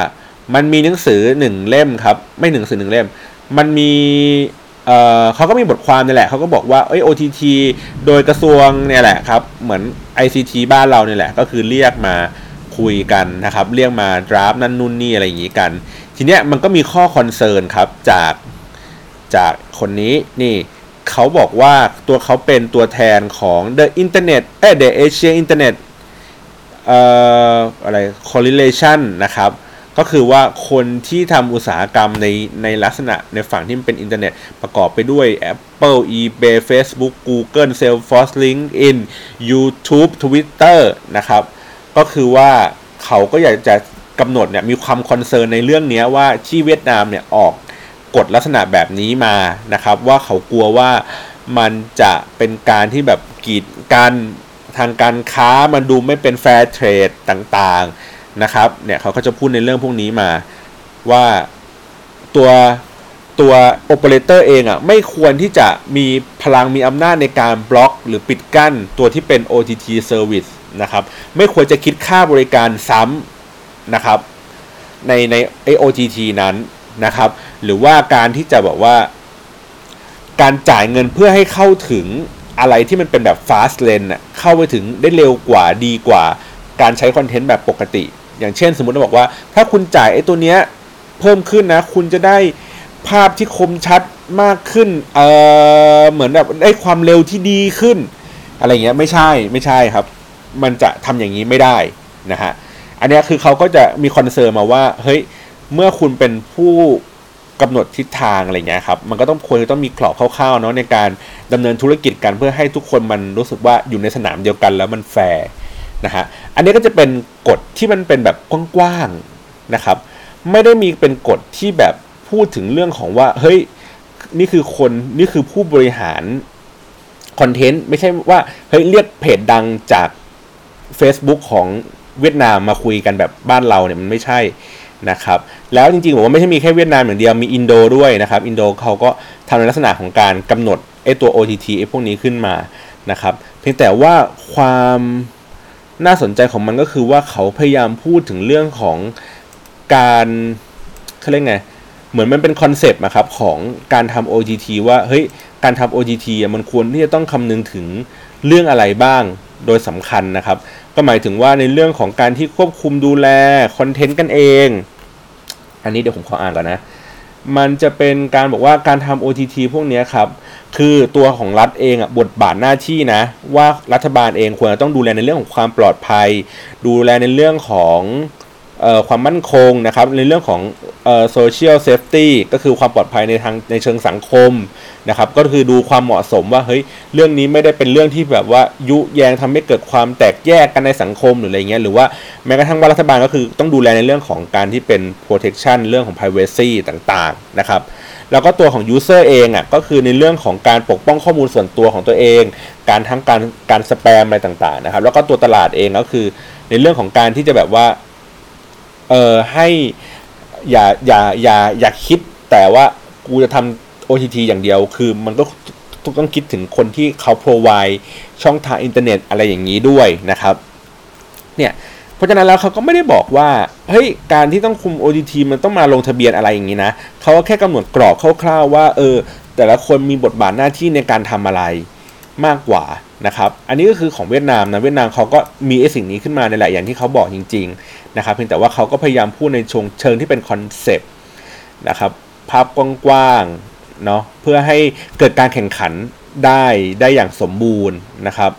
มันมีหนังสือหนึ่งเล่มครับ ไม่หนังสือหนึ่งเล่ม มันมีเออเขาก็มีบทความนี่แหละเขาก็บอกว่าเอ้ย OTT โดยกระทรวงเนี่ยแหละครับ เหมือน ICT บ้านเราเนี่ยแหละ ก็คือเรียกมาคุยกันนะครับ เรียกมาดราฟนั่นนู่นนี่อะไรอย่างงี้กัน ทีเนี้ยมันก็มีข้อคอนเซิร์นครับจาก จากคนนี้นี่เขาบอกว่าตัวเขาเป็นตัวแทนของ The Internet เอ้ The Asia Internet เอ่ออะไร correlation นะครับ ก็คือว่าคนที่ทำอุตสาหกรรมในในลักษณะในฝั่งที่มันเป็นอินเทอร์เน็ต ประกอบไปด้วย Apple, eBay, Facebook, Google, Salesforce, LinkedIn, YouTube, Twitter นะครับ ก็คือว่าเขาก็อยากจะกำหนดเนี่ยมีความ concern ในเรื่องนี้ว่าที่เวียดนามเนี่ยออก กฎลักษณะแบบนี้มานะครับ ว่าเขากลัวว่ามันจะเป็นการที่แบบกีดกันทางการค้ามันดูไม่เป็น fair trade่างๆนะครับเนี่ยเขาก็จะพูดในเรื่องพวกนี้มาว่าตัวตัวโอเปอเรเตอร์เองอะไม่ควรที่จะมีพลังมีอำนาจในการบล็อก หรือปิดกั้นตัวที่เป็น OTT Service นะครับไม่ควรจะคิดค่าบริการซ้ำนะครับในในไอ OTT นั้น นะครับ หรือว่าการที่จะบอกว่า การจ่ายเงินเพื่อให้เข้าถึงอะไรที่มันเป็นแบบ fast lane เข้าไปถึงได้เร็วกว่าดีกว่า การใช้คอนเทนต์แบบปกติ อย่างเช่น สมมติเราบอกว่า ถ้าคุณจ่ายไอ้ตัวเนี้ยเพิ่มขึ้นนะ คุณจะได้ภาพที่คมชัดมากขึ้น เออเหมือนแบบได้ความเร็วที่ดีขึ้น อะไรเงี้ยไม่ใช่ไม่ใช่ครับ มันจะทำอย่างนี้ไม่ได้นะฮะ อันนี้คือเขาก็จะมี concern มาว่า เฮ้ย เมื่อคุณเป็นผู้กำหนดทิศทางอะไรเงี้ยครับมันก็ต้องควรจะต้องมีกรอบคร่าวๆเนาะในการดำเนินธุรกิจกันเพื่อให้ทุกคนมันรู้สึกว่าอยู่ในสนามเดียวกันแล้วมันแฟร์นะฮะอันนี้ก็จะเป็นกฎที่มันเป็นแบบกว้างๆนะครับ ไม่ได้มีเป็นกฎที่แบบพูดถึงเรื่องของว่าเฮ้ยนี่คือคนนี่คือผู้บริหารคอนเทนต์ไม่ใช่ว่าเฮ้ยเรียกเพจดังจาก Facebook ของเวียดนามมาคุยกันแบบบ้านเราเนี่ยมันไม่ใช่ นะครับแล้วจริงๆผมว่าไม่ใช่มีแค่เวียดนามอย่างเดียวมีอินโดด้วยนะครับอินโดเขาก็ทำในลักษณะของการกำหนดไอ้ตัว OTT ไอ้พวกนี้ขึ้นมานะครับเพียงแต่ว่าความน่าสนใจของมันก็คือว่าเขาพยายามพูดถึงเรื่องของการเขาเรียกไงเหมือนมันเป็นคอนเซปต์นะครับของการทำ OTT ว่าเฮ้ยการทำ OTT อะมันควรที่จะต้องคำนึงถึงเรื่องอะไรบ้างโดยสำคัญนะครับ ก็หมายถึงว่าในเรื่องของการที่ควบคุมดูแลคอนเทนต์กันเอง อันนี้เดี๋ยวผมขออ่านก่อนนะ มันจะเป็นการบอกว่าการทำ OTT พวกนี้ครับ คือตัวของรัฐเองอะบทบาทหน้าที่นะ ว่ารัฐบาลเองควรจะต้องดูแลในเรื่องของความปลอดภัย ดูแลในเรื่องของ ความมั่นคงนะครับในเรื่องของ social safety ก็คือความปลอดภัยในทางในเชิงสังคมนะครับก็คือดูความเหมาะสมว่าเฮ้ยเรื่องนี้ไม่ได้เป็นเรื่องที่แบบว่ายุแยงทำให้เกิดความแตกแยกกันในสังคมหรืออะไรเงี้ยหรือว่าแม้กระทั่งว่ารัฐบาลก็คือต้องดูแลในเรื่องของการที่เป็น protection เรื่องของ privacy ต่างๆนะครับแล้วก็ตัวของ user เองอะก็คือในเรื่องของการปกป้องข้อมูลส่วนตัวของตัวเอง การทั้งการการสแปมอะไรต่างๆนะครับแล้วก็ตัวตลาดเองก็คือในเรื่องของการที่จะแบบว่า เออให้อย่าอย่าอย่าอย่าคิดแต่ว่ากูจะทำ OTT อย่างเดียว คือมันก็ต้องคิดถึงคนที่เขา provide ช่องทางอินเทอร์เน็ตอะไรอย่างนี้ด้วยนะครับ เนี่ยเพราะฉะนั้นแล้วเขาก็ไม่ได้บอกว่า เฮ้ย การที่ต้องคุม OTT มันต้องมาลงทะเบียนอะไรอย่างนี้นะ เขาก็แค่กำหนดกรอบคร่าวๆว่า เออ แต่ละคนมีบทบาทหน้าที่ในการทำอะไรมากกว่า นะครับ อันนี้ก็คือของเวียดนามนะเวียดนามเขาก็มีไอ้สิ่งนี้ขึ้นมาในหลายอย่างที่เขาบอกจริง ๆ นะครับ เพียงแต่ว่าเขาก็พยายามพูดในชงเชิงที่เป็นคอนเซปต์นะครับ ภาพกว้างๆเนาะเพื่อให้เกิดการแข่งขันได้ได้อย่างสมบูรณ์นะครับ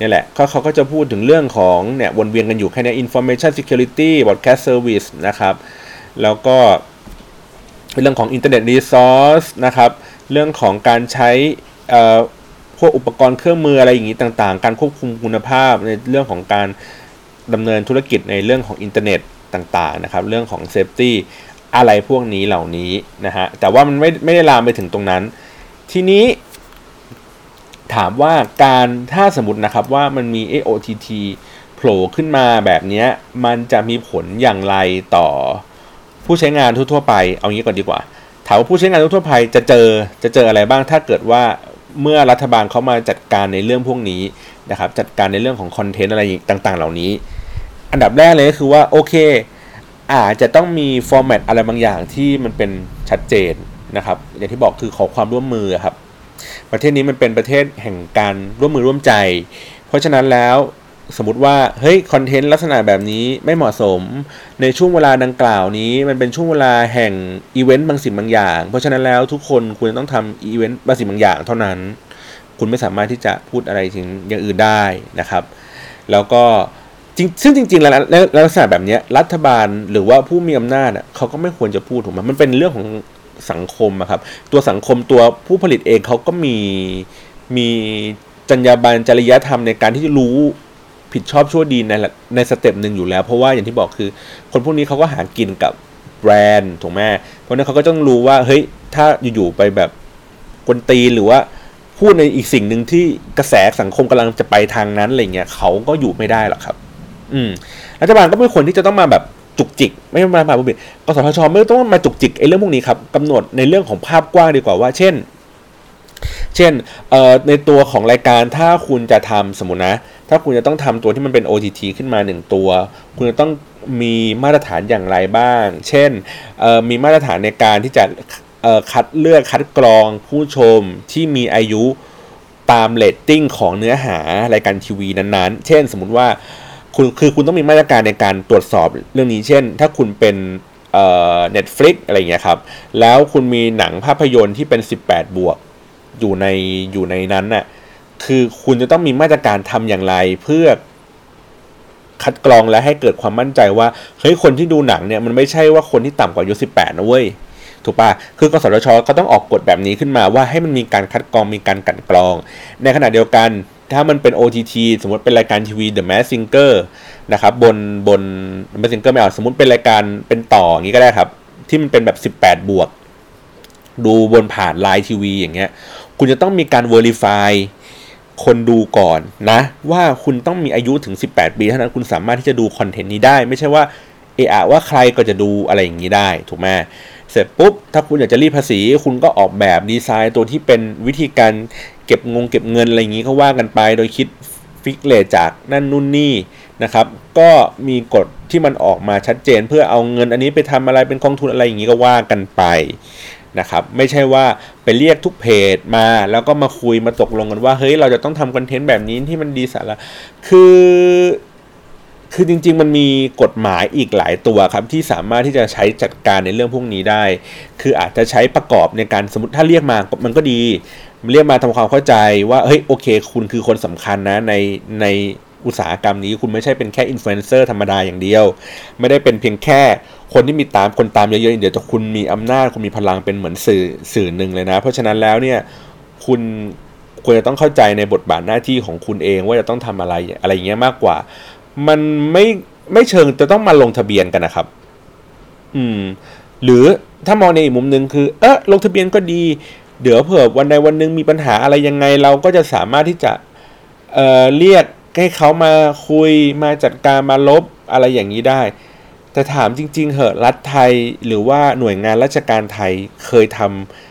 นี่แหละเขาเขาก็จะพูดถึงเรื่องของเนี่ยวนเวียนกันอยู่แค่นี้ information security broadcast service นะครับ แล้วก็เรื่องของ internet resource นะครับ เรื่องของการใช้ พวกอุปกรณ์เครื่องมืออะไรอย่างนี้ต่างๆ การควบคุมคุณภาพในเรื่องของการดำเนินธุรกิจในเรื่องของอินเทอร์เน็ตต่างๆนะครับ เรื่องของเซฟตี้อะไรพวกนี้เหล่านี้นะฮะ แต่ว่ามันไม่ไม่ได้ลามไปถึงตรงนั้น ทีนี้ ถามว่าการถ้าสมมตินะครับว่ามันมี AOTT โผล่ขึ้นมาแบบนี้มันจะมีผลอย่างไรต่อผู้ใช้งานทั่วๆไป เอางี้ก่อนดีกว่า ถามว่าผู้ใช้งานทั่วๆไปจะเจอจะเจออะไรบ้างถ้าเกิดว่า เมื่อรัฐบาลเขามาจัดการในเรื่องพวกนี้นะครับจัดการในเรื่องของคอนเทนต์อะไรต่าง ๆ เหล่านี้ อันดับแรกเลยก็คือว่าโอเค อาจจะต้องมีฟอร์แมตอะไรบางอย่างที่มันเป็นชัดเจนนะครับอย่างที่บอกคือขอความร่วมมือครับ ประเทศนี้มันเป็นประเทศแห่งการร่วมมือร่วมใจ เพราะฉะนั้นแล้ว สมมติว่าเฮ้ยคอนเทนต์ลักษณะแบบนี้ไม่เหมาะสม ในช่วงเวลาดังกล่าวนี้ มันเป็นช่วงเวลาแห่งอีเวนต์บางสิ่งบางอย่าง เพราะฉะนั้นแล้วทุกคนคุณต้องทำอีเวนต์บางสิ่งบางอย่างเท่านั้น คุณไม่สามารถที่จะพูดอะไรถึงอย่างอื่นได้นะครับ แล้วก็ซึ่งจริงๆ แล้วลักษณะแบบนี้รัฐบาลหรือว่าผู้มีอำนาจเขาก็ไม่ควรจะพูดถูกไหมมันเป็นเรื่องของสังคมครับ ตัวสังคมตัวผู้ผลิตเองเขาก็มีมีจรรยาบรรณจริยธรรมในการที่จะรู้ ผิดชอบชั่วดีในในสเต็ปหนึ่งอยู่แล้ว เพราะว่าอย่างที่บอกคือ คนพวกนี้เขาก็หากินกับแบรนด์ถูกไหมเพราะนั้นเขาก็ต้องรู้ว่าเฮ้ยถ้าอยู่ๆไปแบบกวนตีหรือว่าพูดในอีกสิ่งหนึ่งที่กระแสสังคมกำลังจะไปทางนั้นอะไรเงี้ยเขาก็อยู่ไม่ได้หรอกครับ อืมรัฐบาลก็ไม่ควรที่จะต้องมาแบบจุกจิก ไม่มามาบุบิกสทชไม่ต้องมาจุกจิกไอ้เรื่องพวกนี้ครับกำหนดในเรื่องของภาพกว้างดีกว่าว่า เช่น เช่นในตัวของรายการถ้าคุณจะทำสมมตินะ ถ้าคุณจะต้องทำตัวที่มันเป็น OTT ขึ้นมา 1 ตัว คุณจะต้องมีมาตรฐานอย่างไรบ้าง เช่นมีมาตรฐานในการที่จะคัดเลือกคัดกรองผู้ชมที่มีอายุตามเรตติ้งของเนื้อหารายการทีวีนั้นๆ เช่น สมมุติว่าคุณคือคุณต้องมีมาตรการในการตรวจสอบเรื่องนี้ เช่น ถ้าคุณเป็น Netflix อะไรเงี้ยครับ แล้วคุณมีหนังภาพยนตร์ที่เป็น 18 บวกอยู่ในอยู่ในนั้นน่ะ คือคุณจะต้องมีมาตรการทำอย่างไรเพื่อคัดกรองและให้เกิดความมั่นใจว่าเฮ้ยคนที่ดูหนังเนี่ยมันไม่ใช่ว่าคนที่ต่ำกว่าอายุ18นะเว้ยถูกปะคือกสทชก็ต้องออกกฎแบบนี้ขึ้นมาว่าให้มันมีการคัดกรองมีการกันกรอง ในขณะเดียวกันถ้ามันเป็น OTT สมมติเป็นรายการทีวี The Mask Singer นะครับบนบน The Mask Singer ไม่เอาสมมติเป็นรายการเป็นต่ออย่างนี้ก็ได้ครับ ที่มันเป็นแบบ 18 บวก ดูบนผ่านไลน์ทีวีอย่างเงี้ย คุณจะต้องมีการ verify คนดูก่อนนะ ว่าคุณต้องมีอายุถึง 18 ปีเท่านั้นคุณสามารถที่จะดูคอนเทนต์นี้ได้ ไม่ใช่ว่าเอะว่าใครก็จะดูอะไรอย่างนี้ได้ถูกไหมเสร็จปุ๊บ ถ้าคุณอยากจะรีดภาษี คุณก็ออกแบบดีไซน์ตัวที่เป็นวิธีการเก็บงงเก็บเงินอะไรอย่างนี้ก็ว่ากันไป โดยคิด fix rate จากนั่นนู่นนี่นะครับ ก็มีกฎที่มันออกมาชัดเจน เพื่อเอาเงินอันนี้ไปทำอะไรเป็นกองทุนอะไรอย่างนี้ก็ว่ากันไป นะครับไม่ใช่ว่าไปเรียกทุกเพจมา แล้วก็มาคุยมาตกลงกันว่า เฮ้ยเราจะต้องทำคอนเทนต์แบบนี้ที่มันดีสาระคือคือจริง ๆ มันมีกฎหมายอีกหลายตัวครับ ที่สามารถที่จะใช้จัดการในเรื่องพวกนี้ได้ คืออาจจะใช้ประกอบในการสมมติถ้าเรียกมามันก็ดี เรียกมาทำความเข้าใจว่าเฮ้ยโอเค คุณคือคนสำคัญนะในในอุตสาหกรรมนี้คุณไม่ใช่เป็นแค่อินฟลูเอนเซอร์ธรรมดาอย่างเดียว ไม่ได้เป็นเพียงแค่ คนที่มีตามคนตามเยอะๆเดี๋ยวแต่คุณมีอำนาจคุณมีพลังเป็นเหมือนสื่อสื่อหนึ่งเลยนะ เพราะฉะนั้นแล้วเนี่ยคุณควรจะต้องเข้าใจในบทบาทหน้าที่ของคุณเองว่าจะต้องทำอะไรอะไรอย่างเงี้ยมากกว่า มันไม่ไม่เชิงจะต้องมาลงทะเบียนกันนะครับ อืม หรือถ้ามองในอีกมุมหนึ่งคือ เออลงทะเบียนก็ดี เดี๋ยวเผื่อวันใดวันหนึ่งมีปัญหาอะไรยังไง เราก็จะสามารถที่จะเอ่อเรียกให้เขามาคุยมาจัดการมาลบอะไรอย่างนี้ได้ แต่ถามจริง ๆ เหอะรัฐไทยหรือว่าหน่วยงานราชการไทยเคยท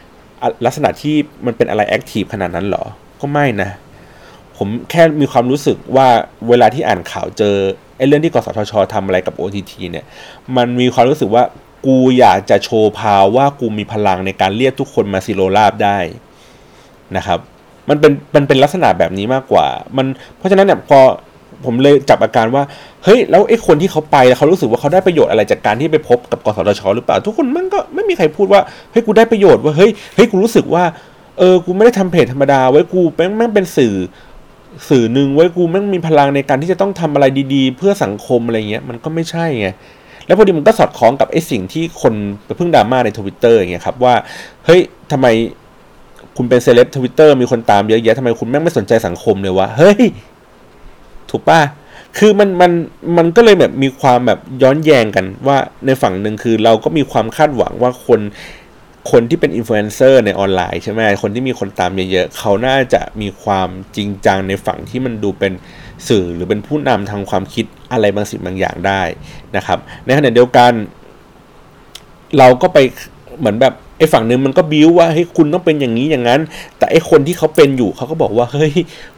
ำลักษณะที่มันเป็นอะไรแอคทีฟขนาดนั้นหรอ ก็ไม่นะ ผมแค่มีความรู้สึกว่าเวลาที่อ่านข่าวเจอไอ้เรื่องที่กสทชทำอะไรกับ OTT เนี่ย มันมีความรู้สึกว่ากูอยากจะโชว์พาวว่ากูมีพลังในการเรียกทุกคนมาซิโรลาบได้นะครับ มันเป็นมันเป็นลักษณะแบบนี้มากกว่า มันเพราะฉะนั้นเนี่ยพอ ผมเลยจับอาการว่า เฮ้ย แล้วไอ้คนที่เขาไปเขารู้สึกว่าเขาได้ประโยชน์อะไรจากการที่ไปพบกับกสทชหรือเปล่า ทุกคนมันก็ไม่มีใครพูดว่า เฮ้ย กูได้ประโยชน์ว่า เฮ้ย เฮ้ย กูรู้สึกว่า เออ กูไม่ได้ทำเพจธรรมดา ไว้ กูแม่งแม่งเป็นสื่อ สื่อหนึ่งไว้ กูแม่งมีพลังในการที่จะต้องทำอะไรดีๆ เพื่อสังคมอะไรเงี้ย มันก็ไม่ใช่ไง แล้วพอดีมันก็สอดคล้องกับไอ้สิ่งที่คนไปพึ่งดราม่าในทวิตเตอร์อย่างเงี้ยครับว่า เฮ้ยทำไมคุณเป็นเซเลบทวิตเตอร์มีคนตามเยอะแยะทำไมคุณแม่งไม่สนใจสังคมเลยวะ เฮ้ย ถูกป่ะคือมันมันมันก็เลยแบบมีความแบบย้อนแย้งกันว่าในฝั่งหนึ่งคือเราก็มีความคาดหวังว่าคนคนที่เป็นอินฟลูเอนเซอร์ในออนไลน์ใช่ไหมคนที่มีคนตามเยอะๆเขาน่าจะมีความจริงจังในฝั่งที่มันดูเป็นสื่อหรือเป็นผู้นำทางความคิดอะไรบางสิ่งบางอย่างได้นะครับ ในขณะเดียวกัน เราก็ไปเหมือนแบบไอ้ฝั่งหนึ่งมันก็บิ้วว่าเฮ้ยคุณต้องเป็นอย่างนี้อย่างนั้น แต่ไอ้คนที่เขาเป็นอยู่เขาก็บอกว่าเฮ้ย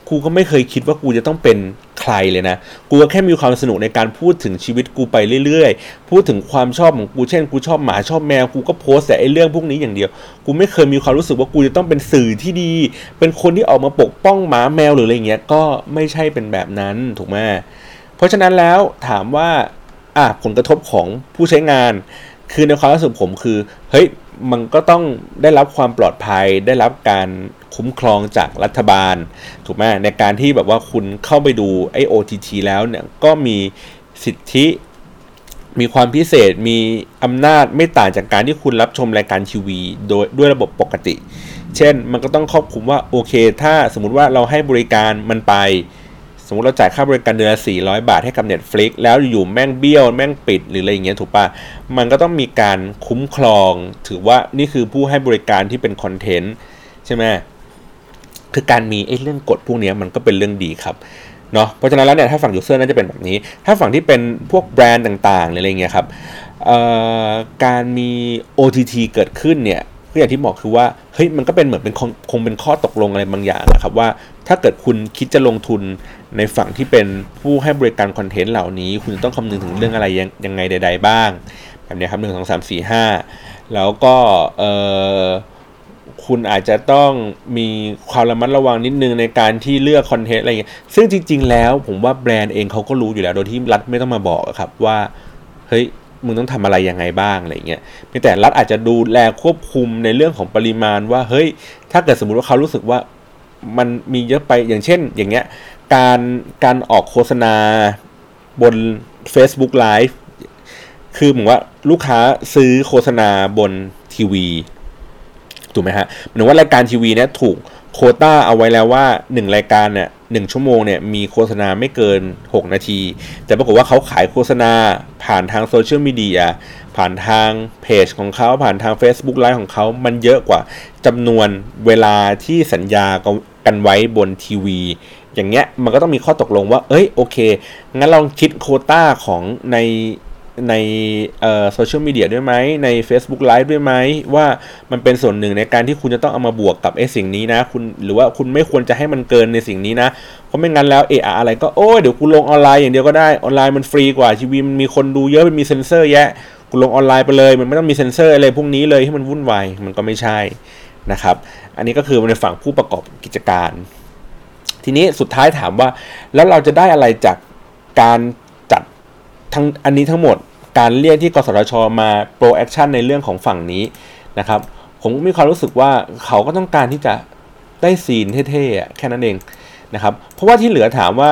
กูก็ไม่เคยคิดว่ากูจะต้องเป็นใครเลยนะ กูก็แค่มีความสนุกในการพูดถึงชีวิตกูไปเรื่อยๆ พูดถึงความชอบของกูเช่นกูชอบหมาชอบแมวกูก็โพสแต่ไอ้เรื่องพวกนี้อย่างเดียว กูไม่เคยมีความรู้สึกว่ากูจะต้องเป็นสื่อที่ดี เป็นคนที่ออกมาปกป้องหมาแมวหรืออะไรเงี้ยก็ไม่ใช่เป็นแบบนั้นถูกไหมเพราะฉะนั้นแล้วถามว่าอะผลกระทบของผู้ใช้งาน คือในความรู้สึกผมคือเฮ้ยมันก็ต้องได้รับความปลอดภัยได้รับการ คุ้มครองจากรัฐบาลถูกไหมในการที่แบบว่าคุณเข้าไปดูไอ OTT แล้วเนี่ยก็มีสิทธิมีความพิเศษมีอำนาจไม่ต่างจากการที่คุณรับชมรายการทีวี โดยด้วยระบบปกติ เช่นมันก็ต้องครอบคลุมว่าโอเค ถ้าสมมติว่าเราให้บริการมันไป สมมติเราจ่ายค่าบริการเดือนละ400 บาทให้กับ Netflix แล้วอยู่ๆแม่งเบี้ยวแม่งปิดหรืออะไรอย่างเงี้ยถูกปะมันก็ต้องมีการคุ้มครอง ถือว่านี่คือผู้ให้บริการที่เป็นคอนเทนต์ใช่ไหม คือการมีไอ้เรื่องกฎพวกนี้มันก็เป็นเรื่องดีครับเนาะเพราะฉะนั้นแล้วเนี่ยถ้าฝั่ง user น่าจะเป็นแบบนี้ ถ้าฝั่งที่เป็นพวกแบรนด์ต่างๆอะไรเงี้ยครับการมี OTT เกิดขึ้นเนี่ยก็อย่างที่บอกคือว่าเฮ้ยมันก็เป็นเหมือนเป็นคงเป็นข้อตกลงอะไรบางอย่างนะครับว่าถ้าเกิดคุณคิดจะลงทุนในฝั่งที่เป็นผู้ให้บริการคอนเทนต์เหล่านี้ คุณต้องคำนึงถึงเรื่องอะไรยังยังไงใด ๆ บ้างแบบนี้ครับหนึ่งสองสามสี่ห้าแล้วก็เออ คุณอาจจะต้องมีความระมัดระวังนิดนึงในการที่เลือกคอนเทนต์อะไรเงี้ยซึ่งจริง ๆ แล้วผมว่าแบรนด์เองเขาก็รู้อยู่แล้วโดยที่รัฐไม่ต้องมาบอกครับว่าเฮ้ยมึงต้องทำอะไรยังไงบ้างอะไรเงี้ยเพียงแต่รัฐอาจจะดูแลควบคุมในเรื่องของปริมาณว่าเฮ้ย ถ้าเกิดสมมุติว่าเขารู้สึกว่ามันมีเยอะไปอย่างเช่น อย่างเงี้ยการการออกโฆษณาบน Facebook Live คือเหมือนว่าลูกค้าซื้อโฆษณาบนทีวี ถูกไหมฮะหมือนว่ารายการทีวีเนี่ยถูกโคต้าเอาไว้แล้วว่า 1 รายการเนี่ยหชั่วโมงเนี่ยมีโฆษณาไม่เกิน 6 นาที แต่ปรากฏว่าเขาขายโฆษณาผ่านทางโซเชียลมีเดียผ่านทางเพจของเขาผ่านทาง Facebook ไลฟ์ของเขามันเยอะกว่าจำนวนเวลาที่สัญญากันไว้บนทีวีอย่างเงี้ยมันก็ต้องมีข้อตกลงว่า เอ้ยโอเค งั้นลองคิดโควต้าของใน ในโซเชียลมีเดียด้วยไหมใน Facebook Live ด้วยไหมว่ามันเป็นส่วนหนึ่งในการที่คุณจะต้องเอามาบวกกับไอ้สิ่งนี้นะคุณหรือว่าคุณไม่ควรจะให้มันเกินในสิ่งนี้นะเพราะไม่งั้นแล้วเอะอะไรก็โอ้ยเดี๋ยวกูลงออนไลน์อย่างเดียวก็ได้ออนไลน์มันฟรีกว่าทีวีมันมีคนดูเยอะมันมีเซ็นเซอร์แยะกูลงออนไลน์ไปเลย มันไม่ต้องมีเซ็นเซอร์อะไรพวกนี้เลยให้มันวุ่นวายมันก็ไม่ใช่นะครับ อันนี้ก็คือในฝั่งผู้ประกอบกิจการ ทีนี้สุดท้ายถามว่า แล้วเราจะได้อะไรจากการจัดทั้งอันนี้ทั้งหมด การเรียกที่กสทชมา pro-action ในเรื่องของฝั่งนี้นะครับผมมีความรู้สึกว่าเขาก็ต้องการที่จะได้ซีนเท่ๆแค่นั้นเองนะครับเพราะว่าที่เหลือถามว่า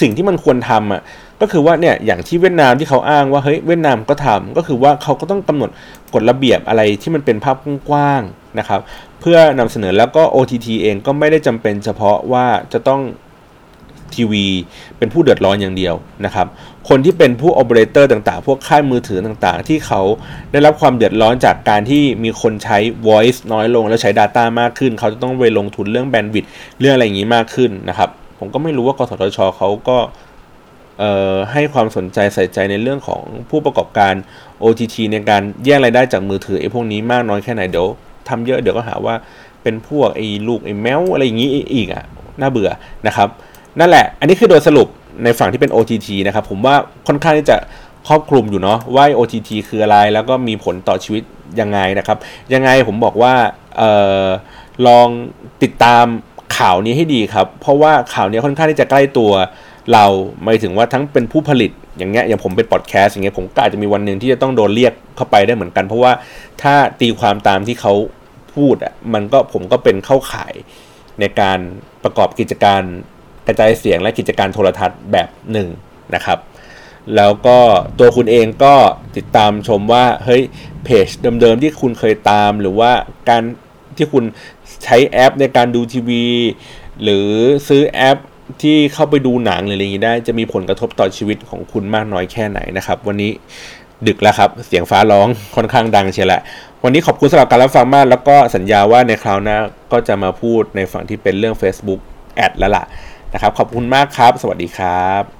สิ่งที่มันควรทำอะก็คือว่าเนี่ยอย่างที่เวียดนามที่เขาอ้างว่าเฮ้ยเวียดนามก็ทำก็คือว่าเขาก็ต้องกำหนดกฎระเบียบอะไรที่มันเป็นภาพกว้างๆนะครับ เพื่อนำเสนอแล้วก็ OTT เองก็ไม่ได้จำเป็นเฉพาะว่าจะต้องทีวีเป็นผู้เดือดร้อนอย่างเดียวนะครับ คนที่เป็นผู้โอเปอเรเตอร์ต่างๆ พวกค่ายมือถือต่างๆ ที่เขาได้รับความเดือดร้อนจากการที่มีคนใช้ voice น้อยลง แล้วใช้ Data มากขึ้น เขาจะต้องไปลงทุนเรื่องแบนด์วิดต์เรื่องอะไรอย่างนี้มากขึ้นนะครับ ผมก็ไม่รู้ว่ากสทชเขาก็ให้ความสนใจใส่ใจในเรื่องของผู้ประกอบการ OTT ในการแย่งรายได้จากมือถือไอ้พวกนี้มากน้อยแค่ไหนเดี๋ยวทำเยอะเดี๋ยวก็หาว่าเป็นพวกไอ้ลูกไอ้แมวอะไรอย่างนี้อีกอะน่าเบื่อนะครับ นั่นแหละ อันนี้คือโดยสรุป ในฝั่งที่เป็น OTT นะครับผมว่าค่อนข้างที่จะครอบคลุมอยู่เนาะว่า OTT คืออะไรแล้วก็มีผลต่อชีวิตยังไงนะครับ ยังไงผมบอกว่าออลองติดตามข่าวนี้ให้ดีครับ เพราะว่าข่าวนี้ค่อนข้างที่จะใกล้ตัวเราหมายถึงว่าทั้งเป็นผู้ผลิตอย่างเงี้ยอย่างผมเป็นพอดแคสต์อย่างเงี้ยผมก็อาจจะมีวันหนึ่งที่จะต้องโดนเรียกเข้าไปได้เหมือนกัน เพราะว่าถ้าตีความตามที่เขาพูดอะมันก็ผมก็เป็นเข้าข่ายในการประกอบกิจการ กระจายเสียงและกิจการโทรทัศน์แบบหนึ่งนะครับ แล้วก็ตัวคุณเองก็ติดตามชมว่าเฮ้ยเพจเดิมๆที่คุณเคยตาม หรือว่าการที่คุณใช้แอปในการดูทีวี หรือซื้อแอปที่เข้าไปดูหนังหรืออะไรอย่างนี้ได้ จะมีผลกระทบต่อชีวิตของคุณมากน้อยแค่ไหนนะครับ วันนี้ดึกแล้วครับ เสียงฟ้าร้องค่อนข้างดังเชียแหละ วันนี้ขอบคุณสำหรับการรับฟังมาก แล้วก็สัญญาว่าในคราวหน้าก็จะมาพูดในฝั่งที่เป็นเรื่อง Facebook แอดแล้วล่ะ นะครับ ขอบคุณมากครับ สวัสดีครับ